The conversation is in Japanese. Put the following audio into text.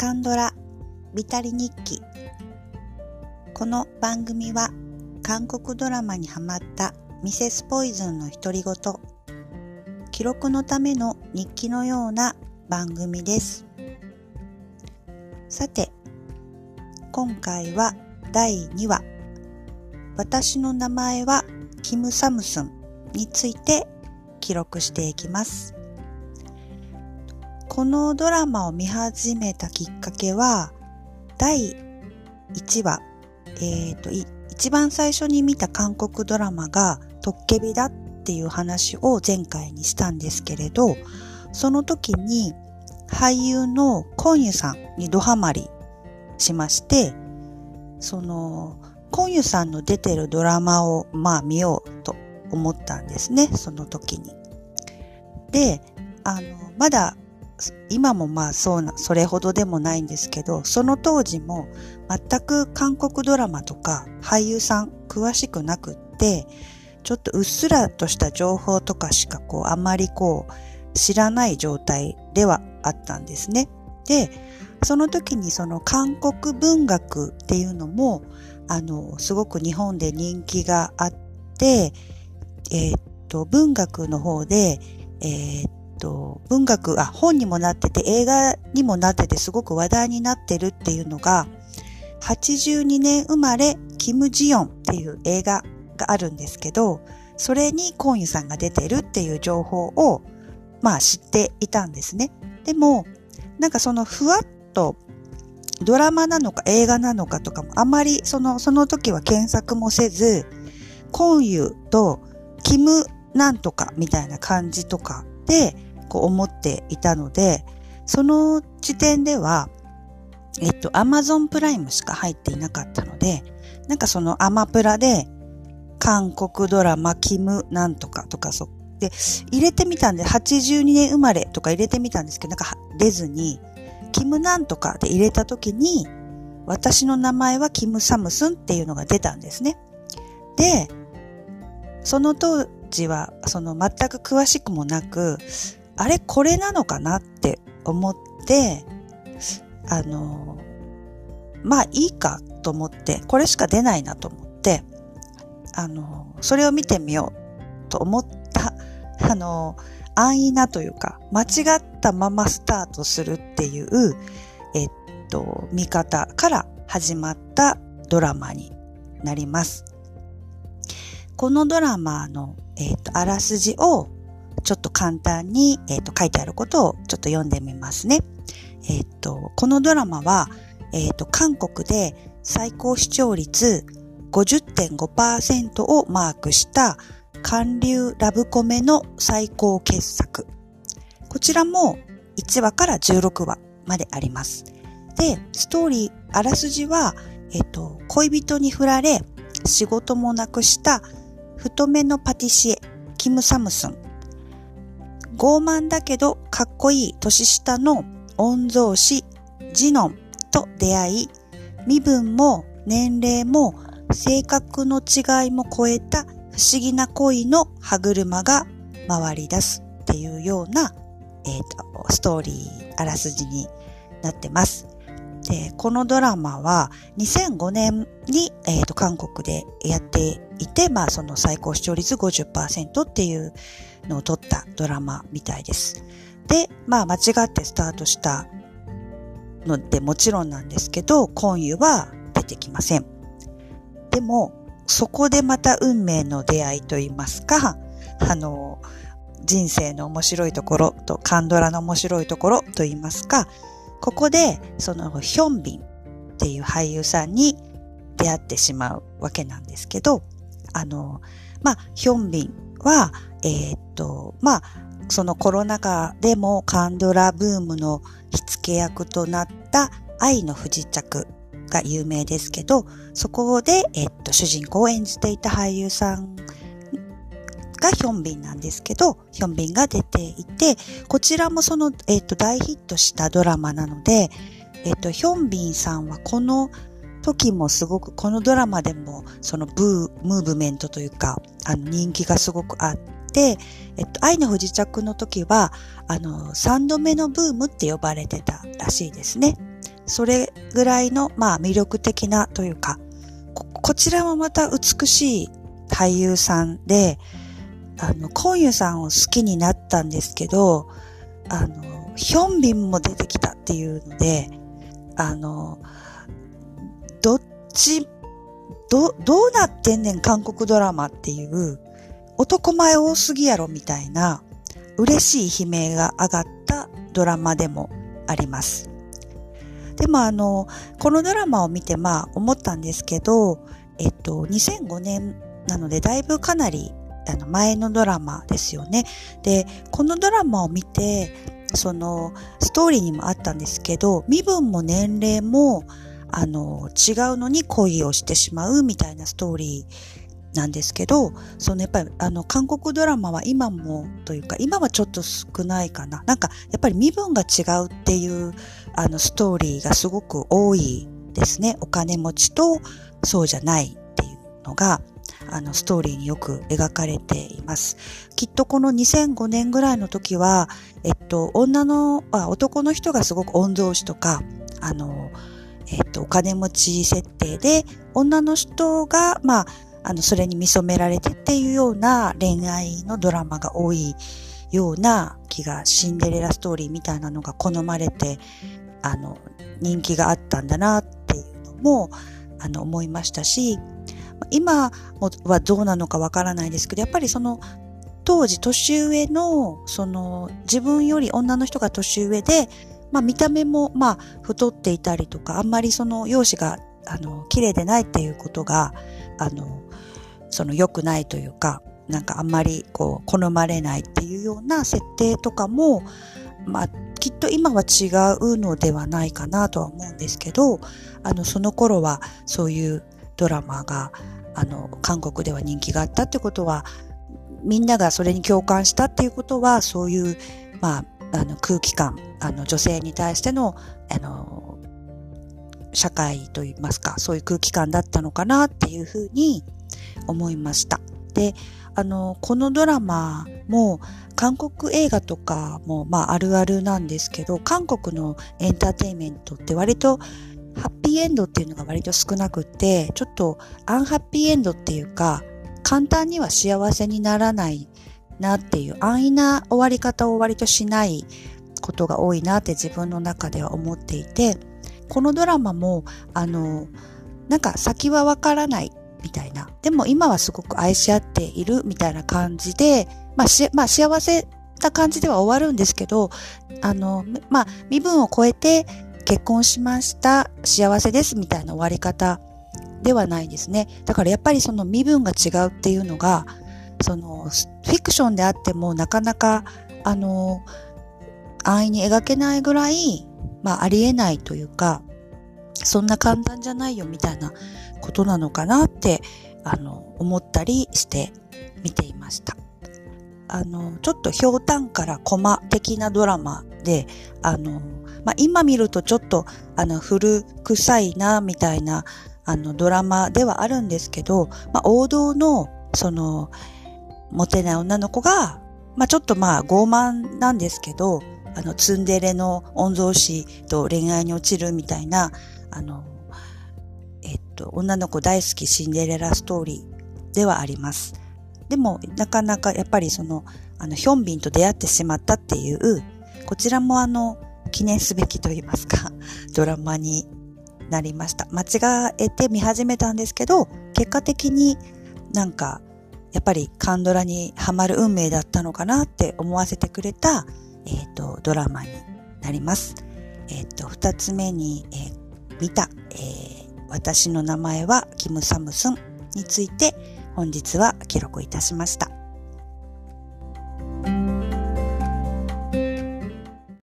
カンドラビタリ日記。この番組は韓国ドラマにハマったミセスポイズンの独り言。記録のための日記のような番組です。さて今回は第2話。私の名前はキム・サムスンについて記録していきます。このドラマを見始めたきっかけは、第1話、えっ、ー、と、一番最初に見た韓国ドラマが、トッケビだっていう話を前回にしたんですけれど、その時に俳優のコンユさんにドハマりしまして、その、コンユさんの出てるドラマをまあ見ようと思ったんですね、その時に。で、あの、まだ今もまあそうな、それほどでもないんですけど、その当時も全く韓国ドラマとか俳優さん詳しくなくって、ちょっとうっすらとした情報とかしかこうあまりこう知らない状態ではあったんですね。で、その時にその韓国文学っていうのも、あの、すごく日本で人気があって、えー、っと、文学の方で、えー、っと、文学、あ、本にもなってて、映画にもなってて、すごく話題になってるっていうのが、82年生まれ、キム・ジヨンっていう映画があるんですけど、それにコンユさんが出てるっていう情報を、まあ知っていたんですね。でも、なんかそのふわっとドラマなのか映画なのかとかもあまりその、その時は検索もせず、コンユとキムなんとかみたいな感じとかで、こう思っていたので、その時点では、えっと、アマゾンプライムしか入っていなかったので、なんかそのアマプラで、韓国ドラマ、キムなんとかとかそ、で、入れてみたんで、82年生まれとか入れてみたんですけど、なんか出ずに、キムなんとかで入れた時に、私の名前はキム・サムスンっていうのが出たんですね。で、その当時は、その全く詳しくもなく、あれこれなのかなって思って、あの、まあいいかと思って、これしか出ないなと思って、あの、それを見てみようと思った、あの、安易なというか、間違ったままスタートするっていう、えっと、見方から始まったドラマになります。このドラマの、えっと、あらすじをちょっと簡単に、え、ー、と書いてあることをちょっと読んでみますね。えっ、ー、と、このドラマは、えっ、ー、と、韓国で最高視聴率50.5%をマークした韓流ラブコメの最高傑作。こちらも1話から16話まであります。で、ストーリー、あらすじは、えっと、恋人に振られ、仕事もなくした太めのパティシエ、キム・サムスン傲慢だけどかっこいい年下の御曹司ジノンと出会い、身分も年齢も性格の違いも超えた不思議な恋の歯車が回り出すっていうような、えーと、ストーリー、あらすじになってます。で、このドラマは2005年に、えーと韓国でやっていて、まあその最高視聴率50%っていうのを撮ったドラマみたいです。で、まあ間違ってスタートしたのでもちろんなんですけど、今湯は出てきません。でも、そこでまた運命の出会いといいますか、あの、人生の面白いところと、カンドラの面白いところといいますか、ここで、そのヒョンビンっていう俳優さんに出会ってしまうわけなんですけど、あの、まあ、ヒョンビンは、えー、っと、まあ、そのコロナ禍でもカンドラブームの火付け役となった愛の不時着が有名ですけど、そこで、えっと、主人公を演じていた俳優さんがヒョンビンなんですけど、ヒョンビンが出ていて、こちらもその、えっと、大ヒットしたドラマなので、えっと、ヒョンビンさんはこの時もすごく、このドラマでも、そのブー、ムーブメントというか、あの、人気がすごくあって、えっと、愛の不時着の時は、あの、三度目のブームって呼ばれてたらしいですね。それぐらいの、まあ魅力的なというか、ここちらもまた美しい俳優さんで、あの、コンユさんを好きになったんですけど、あの、ヒョンビンも出てきたっていうので、あの、ち、ど、どうなってんねん韓国ドラマっていう、男前多すぎやろみたいな、嬉しい悲鳴が上がったドラマでもあります。でもあの、このドラマを見てまあ思ったんですけど、えっと、2005年なのでだいぶかなりあの前のドラマですよね。で、このドラマを見て、そのストーリーにもあったんですけど、身分も年齢もあの違うのに恋をしてしまうみたいなストーリーなんですけど、そのやっぱりあの韓国ドラマは今もというか今はちょっと少ないかな。なんかやっぱり身分が違うっていうあのストーリーがすごく多いですね。お金持ちとそうじゃないっていうのがあのストーリーによく描かれています。きっとこの2005年ぐらいの時は、えっと、女の、あ男の人がすごく御曹司とか、あの、えっと、お金持ち設定で、女の人が、まあ、あの、それに見初められてっていうような恋愛のドラマが多いような気が、シンデレラストーリーみたいなのが好まれて、あの、人気があったんだなっていうのも、あの、思いましたし、今はどうなのかわからないですけど、やっぱりその当時年上の、その自分より女の人が年上で、まあ見た目もまあ太っていたりとか、あんまりその容姿があの綺麗でないっていうことが、あの、その良くないというか、なんかあんまりこう好まれないっていうような設定とかも、まあきっと今は違うのではないかなとは思うんですけど、あのその頃はそういうドラマがあの、韓国では人気があったってことは、みんながそれに共感したっていうことは、そういう、まあ、あの空気感、あの女性に対しての、あの、社会といいますか、そういう空気感だったのかなっていうふうに思いました。で、あの、このドラマも韓国映画とかもまああるあるなんですけど、韓国のエンターテインメントって割とハッピーエンドっていうのが割と少なくて、ちょっとアンハッピーエンドっていうか、簡単には幸せにならないなっていう安易な終わり方を割としないことが多いなって自分の中では思っていて、このドラマも、あの、なんか先はわからないみたいな。でも今はすごく愛し合っているみたいな感じで、まあし、まあ幸せな感じでは終わるんですけど、あの、まあ身分を超えて結婚しました、幸せですみたいな終わり方ではないですね。だからやっぱりその身分が違うっていうのが、そのフィクションであってもなかなか、あの、安易に描けないぐらい、まあありえないというか、そんな簡単じゃないよみたいなことなのかなって、あの、思ったりして見ていました。あの、ちょっとひょうたんからコマ的なドラマで、あの、まあ、今見るとちょっと、あの、古臭いな、みたいな、あの、ドラマではあるんですけど、まあ、王道の、その、モテない女の子が、まあ、ちょっとまあ、傲慢なんですけど、あの、ツンデレの御曹司と恋愛に落ちるみたいな、あの、えっと、女の子大好きシンデレラストーリーではあります。でも、なかなかやっぱりその、あの、ヒョンビンと出会ってしまったっていう、こちらもあの、記念すべきと言いますか、ドラマになりました。間違えて見始めたんですけど、結果的になんか、やっぱりカンドラにハマる運命だったのかなって思わせてくれた、え、ー、と、ドラマになります。えっ、ー、と、二つ目に、えー、見た、えー、私の名前はキム・サムスンについて本日は記録いたしました。